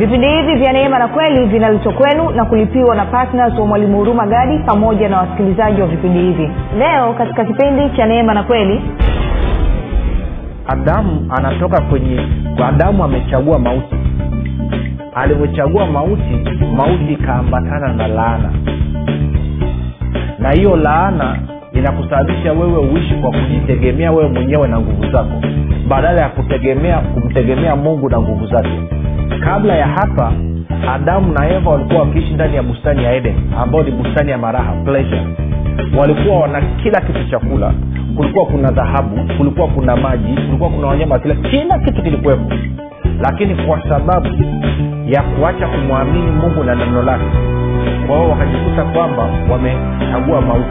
vipindi hivi vya neema na kweli vinaletwa kwenu na kulipiwa na ptns wa mwalimu huruma gadi pamoja na wasikilizaji wa vipindi hivi. Leo katika kipindi cha neema na kweli adamu anatoka kwenye adamu amechagua mauti. Alivyochagua mauti mauti ikaambatana na laana. Na hiyo laana inakusababisha wewe uishi kwa kujitegemea wewe mwenyewe na nguvu zako badala ya kutegemea kumtegemea mungu na nguvu zake kabla ya hapa adamu na eva walikuwa wakiishi ndani ya bustani ya eden ambayo ni bustani ya maraha pleasure. Walikuwa wana kila kitu chakula kulikuwa kuna dhahabu kulikuwa kuna maji kulikuwa kuna wanyama kila kila kitu kilikuwepo. Lakini kwa sababu ya kuacha kumwamini mungu na neno lake kwa hiyo wakajikuta kwamba wamechagua mauti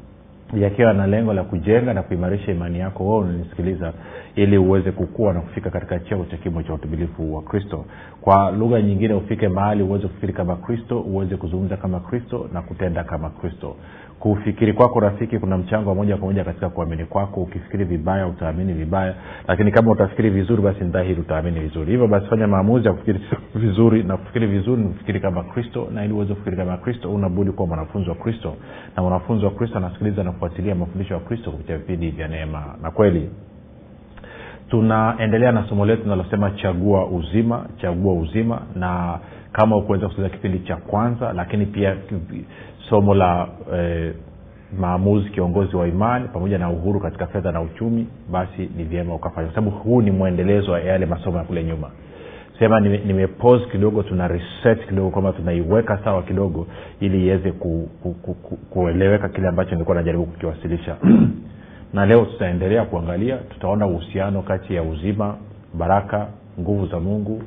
yakiwa na lengo la kujenga na kuimarisha imani yako wewe unanisikiliza ili uweze kukua na kufika katika cheo cha kimo cha utumilifu wa kristo. Kwa lugha nyingine ufike mahali uweze kufikiri kama kristo uweze kuzungumza kama kristo na kutenda kama kristo kufikiri kwako rafiki kuna mchango wa moja kwa moja katika kuamini kwako. Ukifikiri vibaya utaamini vibaya. Lakini kama utafikiri vizuri basi dhahiri utaamini vizuri. Hivyo basi fanya maamuzi ya kufikiri vizuri. Na kufikiri vizuri ni kama kristo. Na ili uweze kufikiri kama kristo unabudi kuwa mwanafunzi wa kristo. Na mwanafunzi wa kristo anasikiliza na kufuatilia mafundisho ya kristo kupitia vipindi vya neema. Na kweli tunaendelea na somo letu linalosema chagua uzima chagua uzima. Na kama ukuweza kusikiliza kipindi cha kwanza lakini pia somo la eh, maamuzi kiongozi wa imani pamoja na uhuru katika fedha na uchumi basi ni vyema ukafanya. Kwa sababu huu ni mwendelezo wa yale masomo ya kule nyuma. Sema nimepose nime kidogo tuna reset kidogo kwamba tunaiweka sawa kidogo ili iweze ku, ku, ku, ku, kueleweka kile ambacho nilikuwa najaribu kukiwasilisha. Na leo tutaendelea kuangalia tutaona uhusiano kati ya uzima baraka nguvu za mungu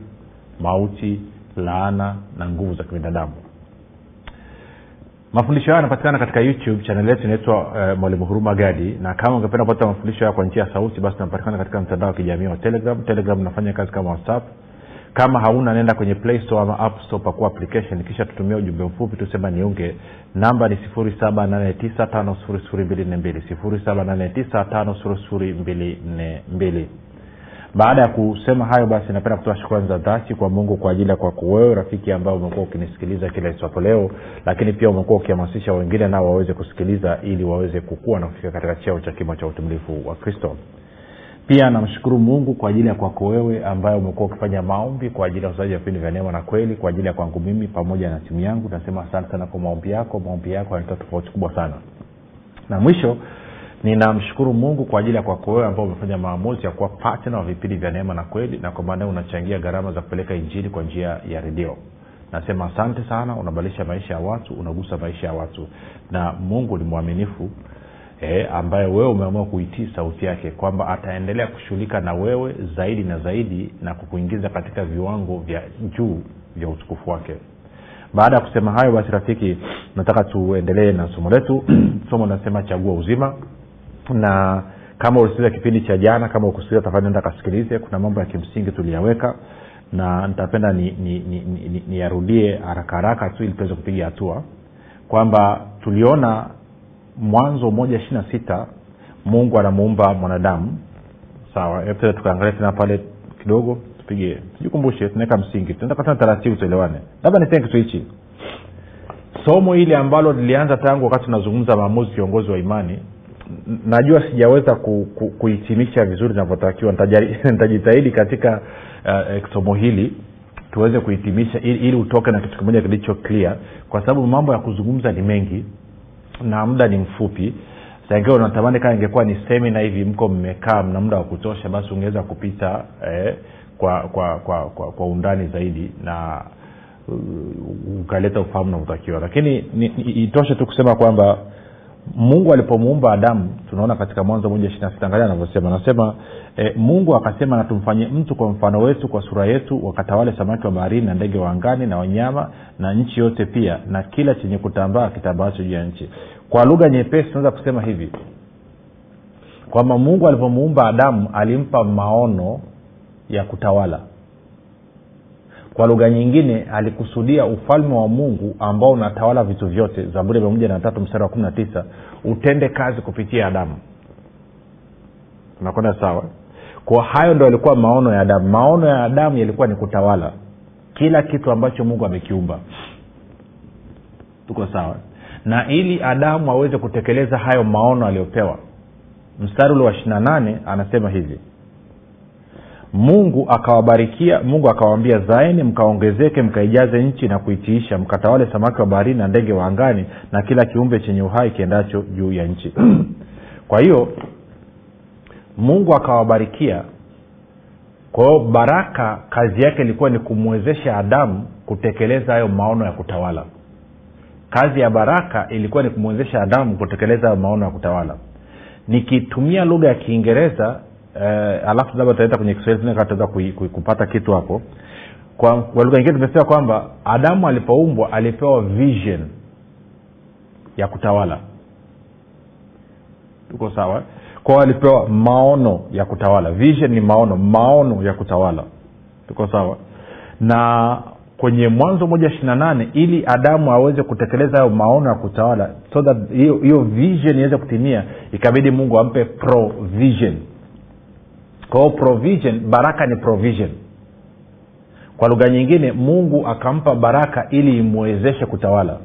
mauti laana na nguvu za kibinadamu mafundisho hayo yanapatikana katika youtube chanel yetu inaitwa uh, mwalimu huruma gadi. Na kama ungependa kupata mafundisho hayo kwa njia ya sauti basi tunapatikana katika mtandao wa kijamii wa telegram. Telegram unafanya kazi kama whatsapp. Kama hauna nenda kwenye play store ama app store pakua application kisha tutumia ujumbe mfupi tusema niunge. Namba ni 7895242 baada ya kusema hayo basi napenda kutoa shukrani za dhati kwa mungu kwa ajili ya kwako wewe rafiki ambao umekuwa ukinisikiliza kila iswapo leo lakini pia umekuwa ukihamasisha wengine nao waweze kusikiliza ili waweze kukua na kufika katika cheo cha kimo cha utumilifu wa kristo. Pia namshukuru mungu kwa ajili ya kwako wewe ambaye umekuwa ukifanya maombi kwa ajili ya usaji wa vipindi vya neema na kweli kwa ajili ya kwangu mimi pamoja na timu yangu. Nasema asante sana kwa maombi yako. Maombi yako yanatoa tofauti kubwa sana. Na mwisho ninamshukuru mungu kwa ajili ya kwako wewe ambao umefanya maamuzi ya kuwa patna wa vipindi vya neema na kweli na kwa maanae unachangia gharama za kupeleka injili kwa njia ya redio. Nasema asante sana unabadilisha maisha ya watu unagusa maisha ya watu. Na mungu ni mwaminifu e, ambaye wewe umeamua kuitii sauti yake kwamba ataendelea kushughulika na wewe zaidi na zaidi na kukuingiza katika viwango vya juu vya utukufu wake. Baada ya kusema hayo basi rafiki nataka tuendelee na somo letu. Somo linasema chagua uzima na kama ulisikiliza kipindi cha jana kama ukusikiliza tafadhali enda kasikilize. Kuna mambo ya kimsingi tuliyaweka na nitapenda niyarudie ni, ni, ni, ni, haraka haraka tu ili tuweze kupiga hatua kwamba tuliona mwanzo moja ishiri na sita mungu anamuumba mwanadamu. Sawa tukaangalia tena pale kidogo tupige tujikumbushe tunaweka msingi. Tunaenda taratibu tuelewane. Labda niseme kitu hichi. Somo hili ambalo lilianza tangu wakati tunazungumza maamuzi kiongozi wa imani najua sijaweza ku, ku, kuhitimisha vizuri inavyotakiwa nitajitahidi katika uh, somo hili tuweze kuhitimisha ili, ili utoke na kitu kimoja kilicho clear. Kwa sababu mambo ya kuzungumza ni mengi na muda ni mfupi. Sangiwa unatamani kama ingekuwa ni semina hivi mko mmekaa mna muda wa kutosha basi ungeweza kupita eh, kwa, kwa, kwa, kwa, kwa undani zaidi na uh, ukaleta ufahamu unaotakiwa lakini ni, ni, itoshe tu kusema kwamba mungu alipomuumba adamu tunaona katika mwanzo moja ishiri na sita anavyosema. Anasema e, mungu akasema na tumfanye mtu kwa mfano wetu kwa sura yetu wakatawale samaki wa baharini na ndege wa angani na wanyama na nchi yote pia na kila chenye kutambaa kitambaacho juu ya nchi. Kwa lugha nyepesi tunaweza kusema hivi kwamba mungu alipomuumba adamu alimpa maono ya kutawala kwa lugha nyingine alikusudia ufalme wa mungu ambao unatawala vitu vyote. Zaburi ya mia na tatu mstari wa kumi na tisa utende kazi kupitia adamu. Unakwenda sawa? Kwa hayo ndo yalikuwa maono ya adamu. Maono ya adamu yalikuwa ni kutawala kila kitu ambacho mungu amekiumba. Tuko sawa? Na ili adamu aweze kutekeleza hayo maono aliyopewa. Mstari ule wa ishirina nane anasema hivi mungu akawabarikia mungu akawaambia zaeni mkaongezeke mkaijaze nchi na kuitiisha mkatawale samaki wa baharini na ndege wa angani na kila kiumbe chenye uhai kiendacho juu ya nchi. Kwa hiyo mungu akawabarikia. Kwa baraka kazi yake ilikuwa ni kumwezesha adamu kutekeleza hayo maono ya kutawala. Kazi ya baraka ilikuwa ni kumwezesha adamu kutekeleza hayo maono ya kutawala. Nikitumia lugha ya kiingereza eh, alafu labda tutaenda kwenye kiswahili tutaweza kupata kitu hapo. Kwa, kwa lugha nyingine tumesema kwamba adamu alipoumbwa alipewa vision ya kutawala. Tuko sawa? Kwao alipewa maono ya kutawala. Vision ni maono maono ya kutawala. Tuko sawa? Na kwenye mwanzo moja ishirina nane ili adamu aweze kutekeleza hayo maono ya kutawala so that hiyo vision iweze kutimia ikabidi mungu ampe provision kwa provision baraka ni provision. Kwa lugha nyingine mungu akampa baraka ili imwezeshe kutawala.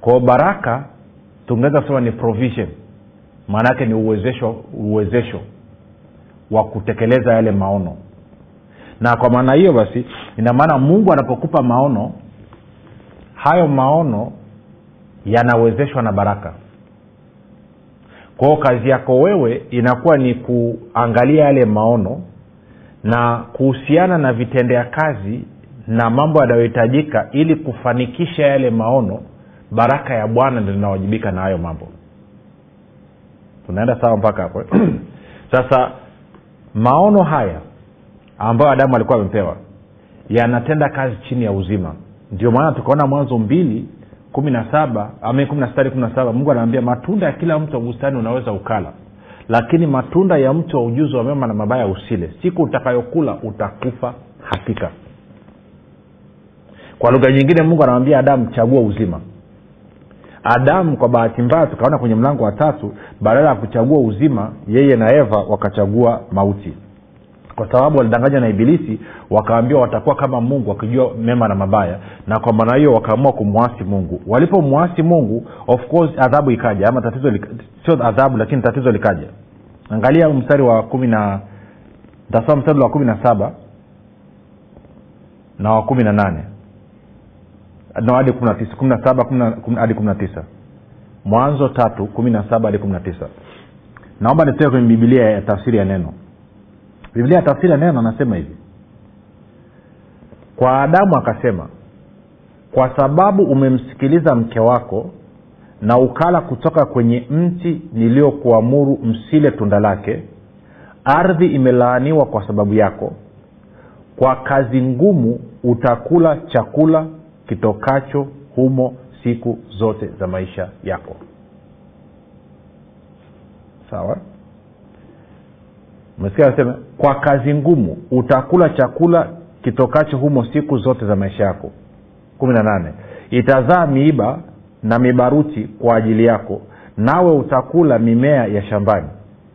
Kwao baraka tungeweza kusema ni provision. Maana yake ni uwezesho uwezesho wa kutekeleza yale maono. Na kwa maana hiyo basi ina maana mungu anapokupa maono hayo maono yanawezeshwa na baraka kwao kazi yako wewe inakuwa ni kuangalia yale maono na kuhusiana na vitendea kazi na mambo yanayohitajika ili kufanikisha yale maono baraka ya bwana ndo linawajibika na hayo mambo. Tunaenda sawa mpaka hapo? Sasa maono haya ambayo adamu alikuwa amepewa yanatenda kazi chini ya uzima. Ndio maana tukaona mwanzo mbili kumi na saba ama kumi na mungu anaambia matunda ya kila mtu wa bustani unaweza ukala lakini matunda ya mtu wa ujuzi wa mema na mabaya usile. Siku utakayokula utakufa hakika. Kwa lugha nyingine mungu anamwambia adamu chagua uzima. Adamu kwa bahati mbaya tukaona kwenye mlango wa tatu badala ya kuchagua uzima yeye na eva wakachagua mauti kwa sababu walidanganywa na ibilisi wakaambiwa watakuwa kama mungu wakijua mema na mabaya. Na kwa maana hiyo wakaamua kumwasi mungu. Walipomwasi mungu of course adhabu ikaja ama tatizo sio adhabu lakini tatizo likaja. Angalia mstari wa kumi na tasoma mstari wa kumi na saba na wa kumi na nane. No hadi kumi na tisa kumi na saba hadi kumi na tisa. Mwanzo tatu kumi na saba hadi kumi na tisa. Naomba nitoe kwenye bibilia ya tafsiri ya neno biblia tafsiri ya neno anasema hivi. Kwa adamu akasema kwa sababu umemsikiliza mke wako na ukala kutoka kwenye mti niliyokuamuru msile tunda lake ardhi imelaaniwa kwa sababu yako. Kwa kazi ngumu utakula chakula kitokacho humo siku zote za maisha yako. Sawa umesikia kwa kazi ngumu utakula chakula kitokacho humo siku zote za maisha yako. Kumi na nane. Itazaa miiba na mibaruti kwa ajili yako nawe utakula mimea ya shambani.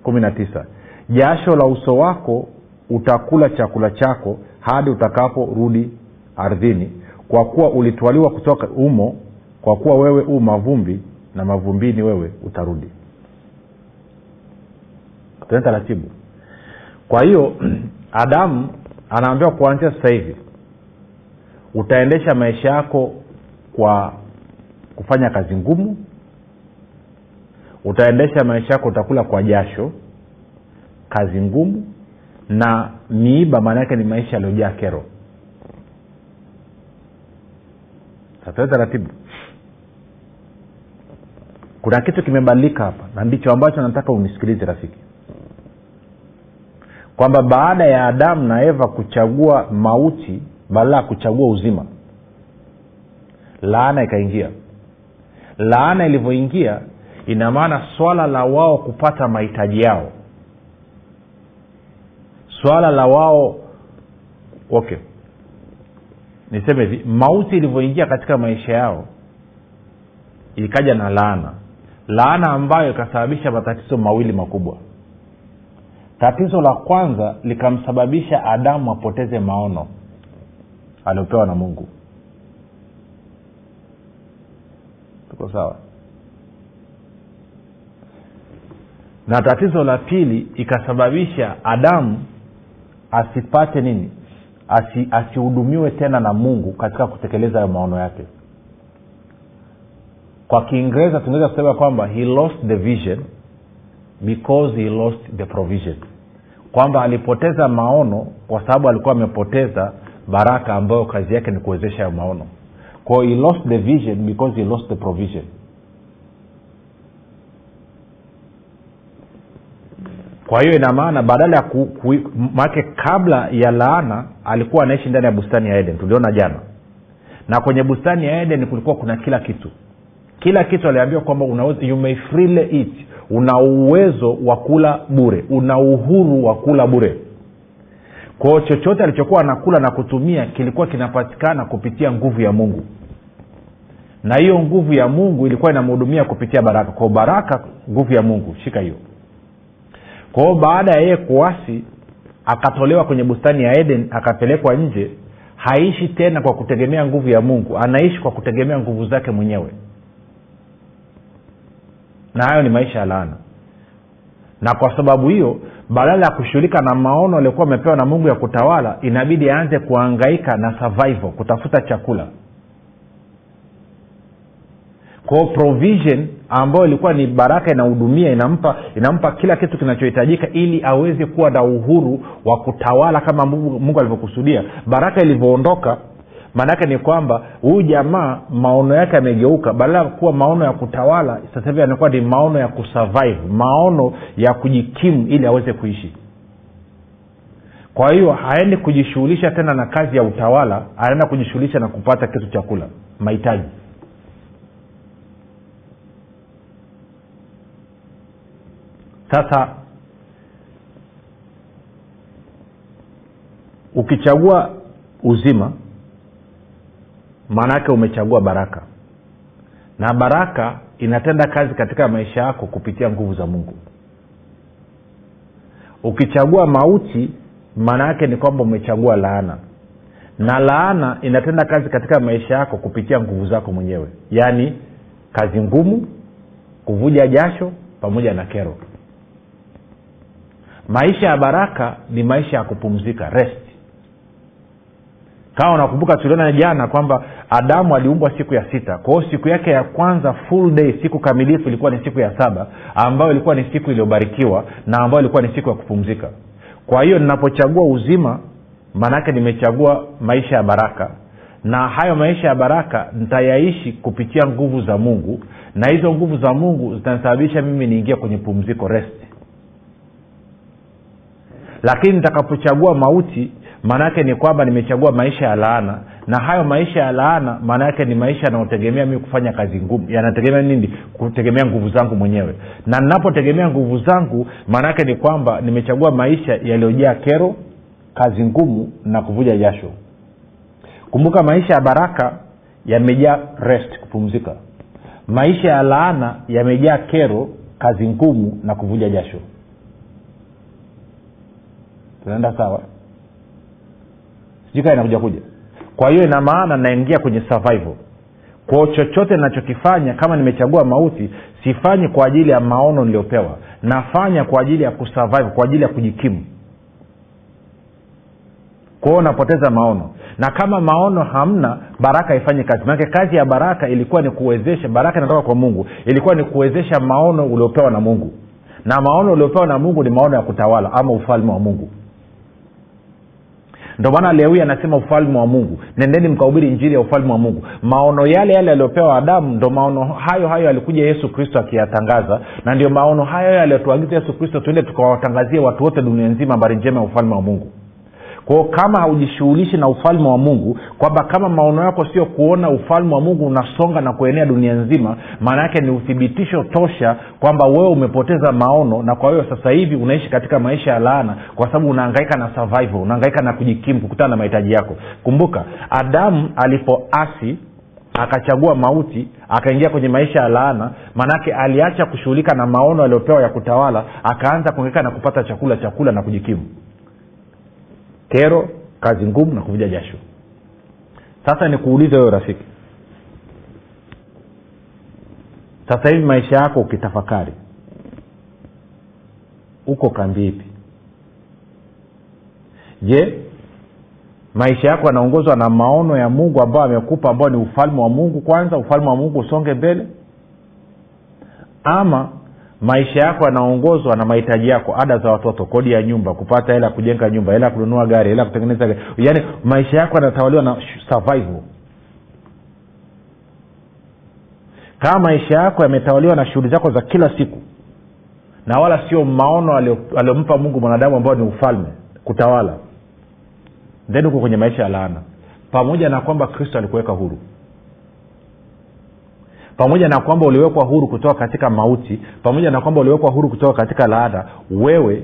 Kumi na tisa. Jasho la uso wako utakula chakula chako hadi utakaporudi ardhini kwa kuwa ulitwaliwa kutoka umo kwa kuwa wewe u mavumbi na mavumbini wewe utarudi. Tena taratibu kwa hiyo adamu anaambiwa kuanzia sasa hivi utaendesha maisha yako kwa kufanya kazi ngumu utaendesha maisha yako utakula kwa jasho kazi ngumu na miiba maana yake ni maisha yaliyojaa kero. Sasa taratibu. Kuna kitu kimebadilika hapa na ndicho ambacho nataka unisikilize rafiki kwamba baada ya adamu na eva kuchagua mauti badala ya kuchagua uzima laana ikaingia. Laana ilivyoingia ina maana swala la wao kupata mahitaji yao. Swala la wao okay. Niseme hivi mauti ilivyoingia katika maisha yao ikaja na laana. Laana ambayo ikasababisha matatizo mawili makubwa tatizo la kwanza likamsababisha adamu apoteze maono aliopewa na mungu. Tuko sawa? Na tatizo la pili ikasababisha adamu asipate nini? Asi, asihudumiwe tena na mungu katika kutekeleza hayo maono yake. Kwa kiingereza tunaweza kusema kwamba he lost the vision because he lost the provision kwamba alipoteza maono kwa sababu alikuwa amepoteza baraka ambayo kazi yake ni kuwezesha hayo maono. Kwao he lost the vision because he lost the provision. Kwa hiyo ina maana badala ya ku, ku, make kabla ya laana alikuwa anaishi ndani ya bustani ya eden. Tuliona jana. Na kwenye bustani ya eden kulikuwa kuna kila kitu kila kitu aliambiwa kwamba eat. Una uwezo wa kula bure. Una uhuru wa kula bure. Kwao chochote alichokuwa anakula na kutumia kilikuwa kinapatikana kupitia nguvu ya mungu. Na hiyo nguvu ya mungu ilikuwa inamhudumia kupitia baraka. Kwao baraka nguvu ya mungu. Shika hiyo. Kwao baada ya yeye kuasi akatolewa kwenye bustani ya eden akapelekwa nje haishi tena kwa kutegemea nguvu ya mungu. Anaishi kwa kutegemea nguvu zake mwenyewe na hayo ni maisha ya laana. Na kwa sababu hiyo badala ya kushughulika na maono aliokuwa amepewa na mungu ya kutawala inabidi aanze kuangaika na survival kutafuta chakula. Kwao provision ambayo ilikuwa ni baraka inahudumia inampa inampa kila kitu kinachohitajika ili aweze kuwa na uhuru wa kutawala kama mungu, mungu alivyokusudia. Baraka ilivyoondoka maanaake ni kwamba huyu jamaa maono yake yamegeuka. Badala ya kuwa maono ya kutawala sasa hivi anakuwa ni maono ya kusurvive maono ya kujikimu ili aweze kuishi. Kwa hiyo haendi kujishughulisha tena na kazi ya utawala anaenda kujishughulisha na kupata kitu cha kula mahitaji. Sasa ukichagua uzima maanaake umechagua baraka. Na baraka inatenda kazi katika maisha yako kupitia nguvu za mungu. Ukichagua mauti maana yake ni kwamba umechagua laana. Na laana inatenda kazi katika maisha yako kupitia nguvu zako mwenyewe. Yaani kazi ngumu kuvuja jasho pamoja na kero. Maisha ya baraka ni maisha ya kupumzika rest kama unakumbuka tuliona jana kwamba adamu aliumbwa siku ya sita. Kwa siku yake ya kwanza full day siku kamilifu ilikuwa ni siku ya saba ambayo ilikuwa ni siku iliyobarikiwa na ambayo ilikuwa ni siku ya kupumzika. Kwa hiyo ninapochagua uzima maanaake nimechagua maisha ya baraka. Na hayo maisha ya baraka nitayaishi kupitia nguvu za mungu. Na hizo nguvu za mungu zitanisababisha mimi niingie kwenye pumziko rest. Lakini nitakapochagua mauti maana yake ni kwamba nimechagua maisha ya laana. Na hayo maisha ya laana maana yake ni maisha yanayotegemea mii kufanya kazi ngumu. Yanategemea nini? Kutegemea nguvu zangu mwenyewe. Na ninapotegemea nguvu zangu maana yake ni kwamba nimechagua maisha yaliyojaa kero kazi ngumu na kuvuja jasho. Kumbuka maisha ya baraka yamejaa rest kupumzika. Maisha ya laana yamejaa kero kazi ngumu na kuvuja jasho. Tunaenda sawa sijui inakuja kuja. Kwa hiyo ina maana naingia kwenye survival. Kwao chochote nachokifanya kama nimechagua mauti sifanyi kwa ajili ya maono niliyopewa. Nafanya kwa ajili ya kusurvive kwa ajili ya kujikimu. Kwao napoteza maono. Na kama maono hamna baraka haifanyi kazi. Manake kazi ya baraka ilikuwa ni kuwezesha baraka inatoka kwa mungu. Ilikuwa ni kuwezesha maono uliopewa na mungu. Na maono uliopewa na mungu ni maono ya kutawala ama ufalme wa mungu ndio maana leo anasema ufalme wa mungu. Nendeni mkahubiri njiri ya ufalme wa mungu. Maono yale yale yaliyopewa adamu ndo maono hayo hayo alikuja yesu kristo akiyatangaza. Na ndio maono hayo hayo aliyotuagiza yesu kristo tuende tukawatangazie watu wote dunia nzima habari njema ya ufalme wa mungu kwao kama haujishughulishi na ufalme wa mungu kwamba kama maono yako sio kuona ufalme wa mungu unasonga na kuenea dunia nzima maana yake ni uthibitisho tosha kwamba wewe umepoteza maono na kwa hiyo sasa hivi unaishi katika maisha ya laana kwa sababu unaangaika na survival unaangaika na kujikimu kukutana na mahitaji yako. Kumbuka adamu alipoasi akachagua mauti akaingia kwenye maisha ya laana maanake aliacha kushughulika na maono aliyopewa ya kutawala akaanza kuangaika na kupata chakula chakula na kujikimu kero kazi ngumu na kuvuja jasho. Sasa nikuulize wewe rafiki. Sasa hivi maisha yako ukitafakari uko kambi ipi? Je maisha yako yanaongozwa na maono ya mungu ambayo amekupa ambao ni ufalme wa mungu kwanza ufalme wa mungu usonge mbele? Ama maisha yako yanaongozwa na mahitaji yako. Ada za watoto kodi ya nyumba kupata hela ya kujenga nyumba hela ya kununua gari hela ya kutengeneza gari. Yaani maisha yako yanatawaliwa na survival. Kama maisha yako yametawaliwa na shughuli zako za kila siku na wala sio maono aliyompa mungu mwanadamu ambao ni ufalme kutawala then huko kwenye maisha ya laana. Pamoja na kwamba kristo alikuweka huru pamoja na kwamba uliwekwa huru kutoka katika mauti pamoja na kwamba uliwekwa huru kutoka katika laada wewe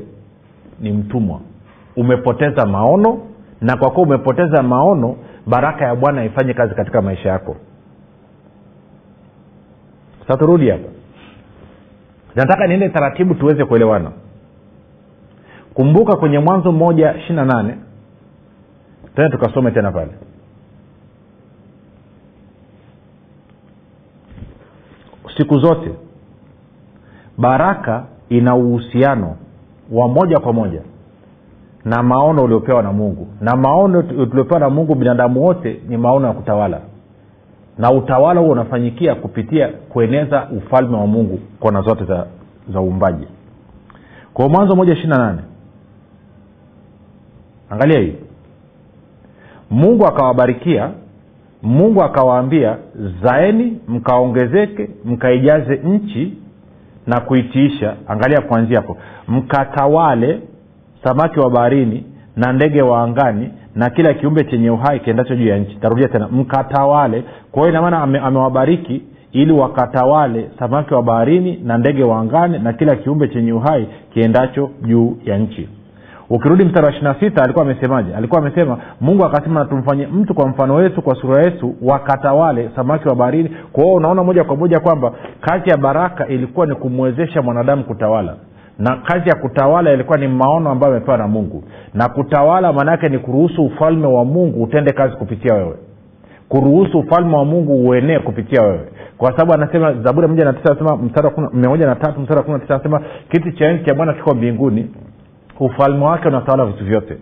ni mtumwa. Umepoteza maono na kwa kuwa umepoteza maono baraka ya bwana ifanye kazi katika maisha yako. Sa turudi hapa. Nataka niende taratibu tuweze kuelewana. Kumbuka kwenye mwanzo mmoja ishiri na nane. Tena tukasome tena pale siku zote. Baraka ina uhusiano wa moja kwa moja na maono uliopewa na mungu. Na maono tuliopewa na mungu binadamu wote ni maono ya kutawala. Na utawala huo unafanyikia kupitia kueneza ufalme wa mungu kona zote za za uumbaji. Kwa mwanzo moja ishiri na nane. Angalia hii. Mungu akawabarikia mungu akawaambia zaeni mkaongezeke mkaijaze nchi na kuitiisha. Angalia kuanzia hapo. Mkatawale samaki wa baharini na ndege wa angani na kila kiumbe chenye uhai kiendacho juu ya nchi. Tarudia tena mkatawale. Kwa hiyo inamaana ame, amewabariki ili wakatawale samaki wa baharini na ndege wa angani na kila kiumbe chenye uhai kiendacho juu ya nchi ukirudi mstari wa ishirina sita alikuwa amesemaje? Alikuwa amesema mungu akasema tumfanye mtu kwa mfano wetu kwa sura yetu wakatawale samaki wa baharini. Kwa hiyo unaona moja kwa moja kwamba kazi ya baraka ilikuwa ni kumwezesha mwanadamu kutawala. Na kazi ya kutawala ilikuwa ni maono ambayo amepewa na mungu. Na kutawala maanaake ni kuruhusu ufalme wa mungu utende kazi kupitia wewe. Kuruhusu ufalme wa mungu uenee kupitia wewe. Kwa sababu anasema zaburi moja na tisa anasema mia moja na tatu mstari wa kumi na tisa anasema kiti cha enzi cha bwana kiko mbinguni ufalme wake unatawala vitu vyote.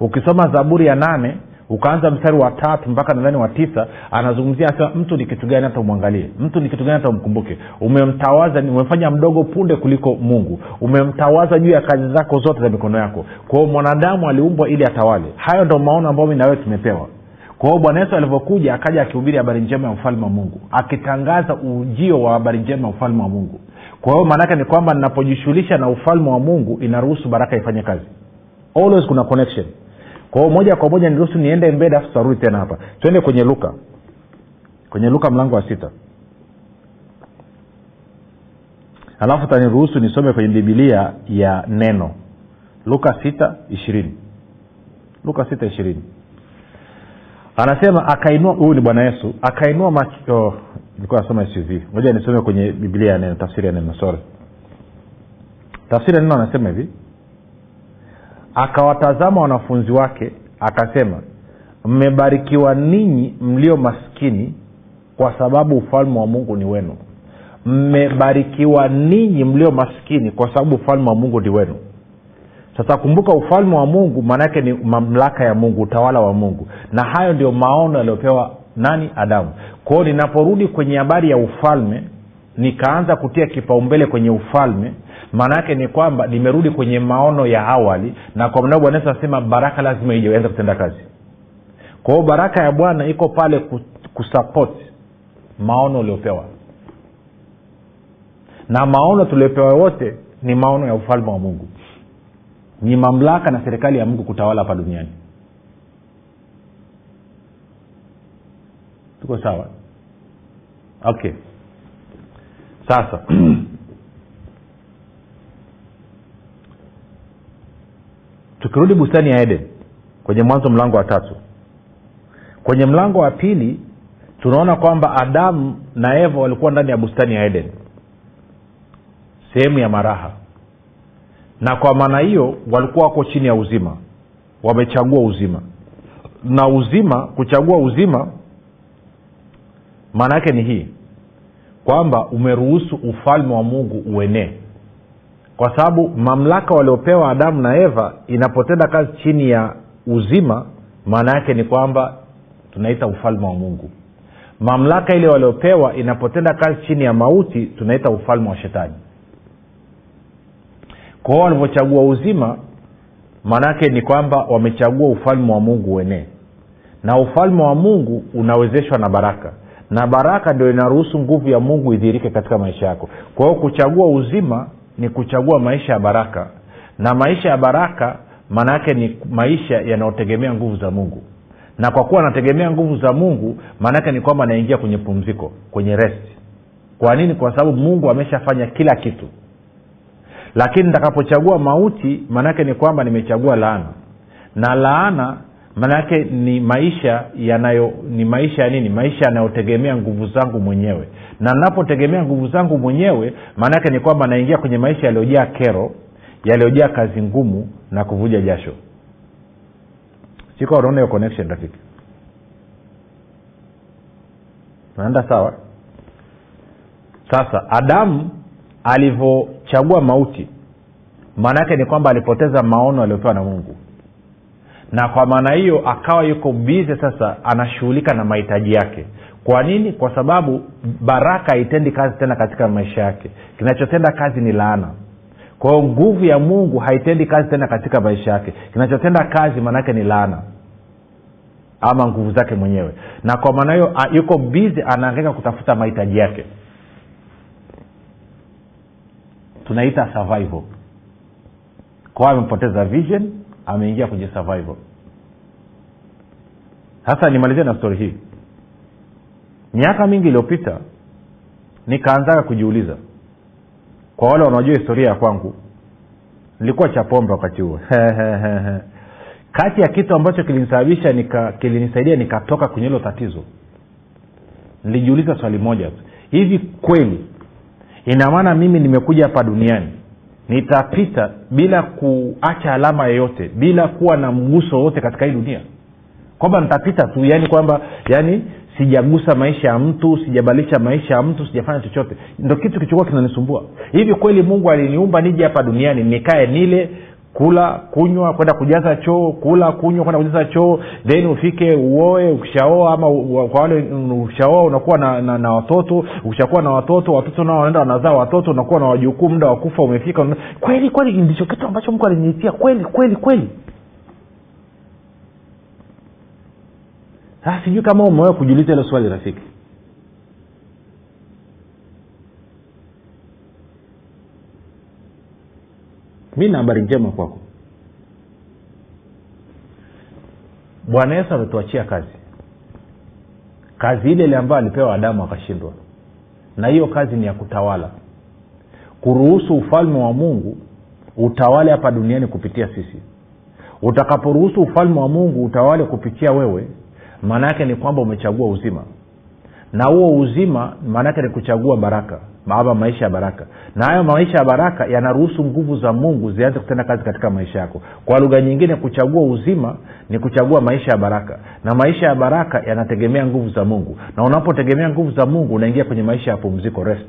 Ukisoma zaburi ya nane ukaanza mstari wa tatu mpaka nadhani wa tisa anazungumzia anasema mtu ni kitu gani hata umwangalie. Mtu ni kitu gani hata umkumbuke. Umemtawaza umemfanya mdogo punde kuliko mungu. Umemtawaza juu ya kazi zako zote za mikono yako. Kwa hiyo mwanadamu aliumbwa ili atawale. Hayo ndo maono ambayo mi nawewe tumepewa. Kwa bwana yesu alivyokuja akaja akihubiri habari njema ya ufalme wa mungu akitangaza ujio wa habari njema ya ufalme wa mungu kwa hiyo maanaake ni kwamba ninapojishughulisha na ufalme wa mungu inaruhusu baraka ifanye kazi. Always kuna connection. Kwa hiyo moja kwa moja niruhusu niende mbele afu tutarudi tena hapa. Twende kwenye luka. Kwenye luka mlango wa sita. Alafu taniruhusu nisome kwenye bibilia ya neno. Luka sita ishirini. Luka sita ishirini. Anasema akainua huyu ni bwana yesu. Akainua macho oh, nilikuwa nasoma suv moja nisome kwenye biblia ya neno tafsiri ya neno sore tafsiri ya neno anasema hivi. Akawatazama wanafunzi wake akasema mmebarikiwa ninyi mlio maskini kwa sababu ufalme wa mungu ni wenu. Mmebarikiwa ninyi mlio maskini kwa sababu ufalme wa mungu ni wenu. Sasa kumbuka ufalme wa mungu maanaake ni mamlaka ya mungu utawala wa mungu. Na hayo ndio maono yaliyopewa nani adamu? Kwao ninaporudi kwenye habari ya ufalme nikaanza kutia kipaumbele kwenye ufalme maana yake ni kwamba nimerudi kwenye maono ya awali na kwa mnao bwana yesu anasema baraka lazima ianze kutenda kazi. Kwa hiyo baraka ya bwana iko pale kusupport maono uliopewa. Na maono tuliopewa wote ni maono ya ufalme wa mungu. Ni mamlaka na serikali ya mungu kutawala hapa duniani tuko sawa? Okay. Sasa tukirudi bustani ya eden kwenye mwanzo mlango wa tatu. Kwenye mlango wa pili tunaona kwamba adamu na eva walikuwa ndani ya bustani ya eden. Sehemu ya maraha. Na kwa maana hiyo walikuwa wako chini ya uzima. Wamechagua uzima. Na uzima kuchagua uzima maana yake ni hii kwamba umeruhusu ufalme wa mungu uenee. Kwa sababu mamlaka waliopewa adamu na eva inapotenda kazi chini ya uzima maana yake ni kwamba tunaita ufalme wa mungu. Mamlaka ile waliopewa inapotenda kazi chini ya mauti tunaita ufalme wa shetani. Kwa walivyochagua uzima maanaake ni kwamba wamechagua ufalme wa mungu uenee. Na ufalme wa mungu unawezeshwa na baraka na baraka ndio inaruhusu nguvu ya mungu idhirike katika maisha yako. Kwa hiyo kuchagua uzima ni kuchagua maisha ya baraka. Na maisha ya baraka maana yake ni maisha yanayotegemea nguvu za mungu. Na kwa kuwa anategemea nguvu za mungu maanaake ni kwamba anaingia kwenye pumziko kwenye rest. Kwa nini? Kwa sababu mungu ameshafanya kila kitu. Lakini nitakapochagua mauti maanaake ni kwamba nimechagua laana. Na laana maanaake ni maisha yanayo ni maisha ya nini? Maisha yanayotegemea nguvu zangu mwenyewe. Na napotegemea nguvu zangu mwenyewe maanaake ni kwamba naingia kwenye maisha yaliyojaa kero yaliyojaa kazi ngumu na kuvuja jasho. Sikuwa unaona hiyo connection rafiki? Naenda sawa? Sasa adamu alivyochagua mauti maana yake ni kwamba alipoteza maono aliyopewa na mungu na kwa maana hiyo akawa yuko bize sasa anashughulika na mahitaji yake. Kwa nini? Kwa sababu baraka haitendi kazi tena katika maisha yake. Kinachotenda kazi ni laana. Kwa nguvu ya mungu haitendi kazi tena katika maisha yake. Kinachotenda kazi maanaake ni laana. Ama nguvu zake mwenyewe. Na kwa maana hiyo yuko bizi anaangaika kutafuta mahitaji yake. Tunaita survival. Kwa amepoteza vision ameingia kwenye survival. Sasa nimalizie na stori hii. Miaka mingi iliyopita nikaanzaga kujiuliza. Kwa wale wanaojua historia ya kwangu nilikuwa cha pombe wakati huo. Kati ya kitu ambacho kilinisababisha nika, kilinisaidia nikatoka kwenye hilo tatizo nilijiuliza swali moja tu. Hivi kweli ina maana mimi nimekuja hapa duniani nitapita bila kuacha alama yoyote bila kuwa na mguso wowote katika hii dunia. Kwamba nitapita tu yani kwamba yani sijagusa maisha ya mtu sijabadilisha maisha ya mtu sijafanya chochote. Ndo kitu kichokuwa kinanisumbua. Hivi kweli mungu aliniumba nije hapa duniani nikae nile kula kunywa kwenda kujaza choo kula kunywa kwenda kujaza choo then ufike uoe ukishaoa ama kwa wale ukishaoa unakuwa na, na, na watoto ukishakuwa na watoto watoto nao wanaenda wanazaa watoto unakuwa na wajukuu muda wa kufa umefika una... kweli kweli ndicho kitu ambacho mku aliniitia kweli kweli kweli. Sijui kama umewewa kujiuliza hilo swali rafiki mi na habari njema kwako. Bwana yesu ametuachia kazi. Kazi ile ile ambayo alipewa adamu akashindwa. Na hiyo kazi ni ya kutawala. Kuruhusu ufalme wa mungu utawale hapa duniani kupitia sisi. Utakaporuhusu ufalme wa mungu utawale kupitia wewe maana yake ni kwamba umechagua uzima na huo uzima maanaake ni kuchagua baraka ama maisha ya baraka. Na hayo maisha ya baraka yanaruhusu nguvu za mungu zianze kutenda kazi katika maisha yako. Kwa lugha nyingine kuchagua uzima ni kuchagua maisha ya baraka. Na maisha ya baraka yanategemea nguvu za mungu. Na unapotegemea nguvu za mungu unaingia kwenye maisha ya pumziko rest.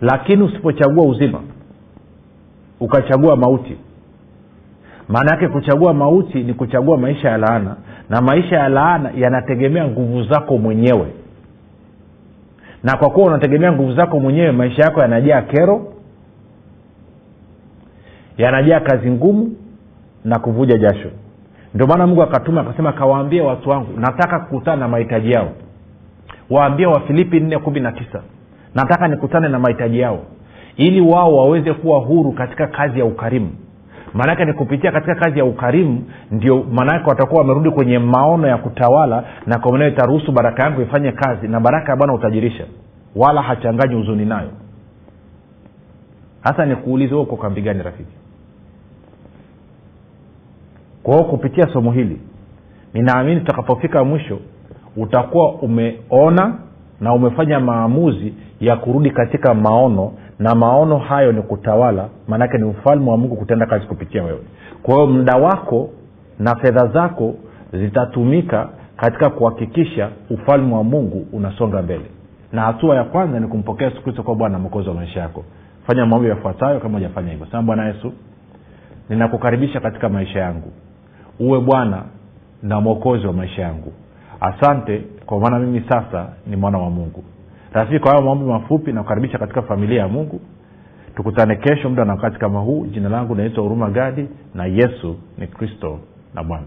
Lakini usipochagua uzima ukachagua mauti maana yake kuchagua mauti ni kuchagua maisha ya laana. Na maisha ya laana yanategemea nguvu zako mwenyewe. Na kwa kuwa unategemea nguvu zako mwenyewe maisha yako yanajaa kero yanajaa kazi ngumu na kuvuja jasho. Ndio maana mungu akatuma akasema kawaambie watu wangu nataka kukutana na mahitaji yao. Waambie wafilipi nne kumi na tisa nataka nikutane na mahitaji yao ili wao waweze kuwa huru katika kazi ya ukarimu maanake ni kupitia katika kazi ya ukarimu ndio maanake watakuwa wamerudi kwenye maono ya kutawala na kwa maneo itaruhusu baraka yangu ifanye kazi na baraka ya bwana utajirisha wala hachanganyi huzuni nayo. Hasa nikuulize uko kambi gani rafiki? Kwa hiyo kupitia somo hili ninaamini tutakapofika mwisho utakuwa umeona na umefanya maamuzi ya kurudi katika maono na maono hayo ni kutawala maanake ni ufalme wa mungu kutenda kazi kupitia wewe. Kwa hiyo muda wako na fedha zako zitatumika katika kuhakikisha ufalme wa mungu unasonga mbele. Na hatua ya kwanza ni kumpokea yesu kristo kwa bwana mwokozi wa maisha yako. Fanya maombi yafuatayo kama ujafanya hivyo. Sema bwana yesu ninakukaribisha katika maisha yangu. Uwe bwana na mwokozi wa maisha yangu. Asante kwa maana mimi sasa ni mwana wa mungu rafiki kwa hayo maombi mafupi nakukaribisha katika familia ya mungu. Tukutane kesho muda na wakati kama huu. Jina langu naitwa huruma gadi na yesu ni kristo na bwana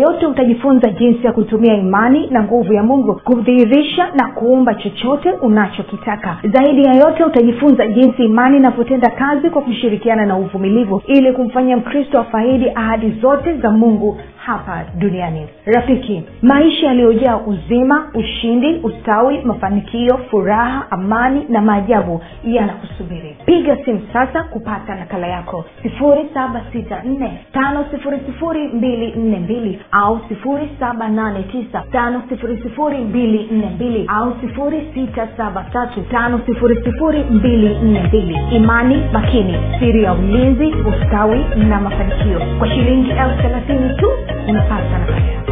yote utajifunza jinsi ya kutumia imani na nguvu ya mungu kudhihirisha na kuumba chochote unachokitaka. Zaidi ya yote utajifunza jinsi imani inavyotenda kazi kwa kushirikiana na uvumilivu ili kumfanya mkristo afaidi ahadi zote za mungu hapa duniani. Rafiki maisha yaliyojaa uzima ushindi ustawi mafanikio furaha amani na maajabu yanakusubiri. Piga simu sasa kupata nakala yako. 7645242 au 7895242 au 673500242 imani makini siri ya ulinzi ustawi na mafanikio. Kwa shilingi elfu tu unapata nakala yako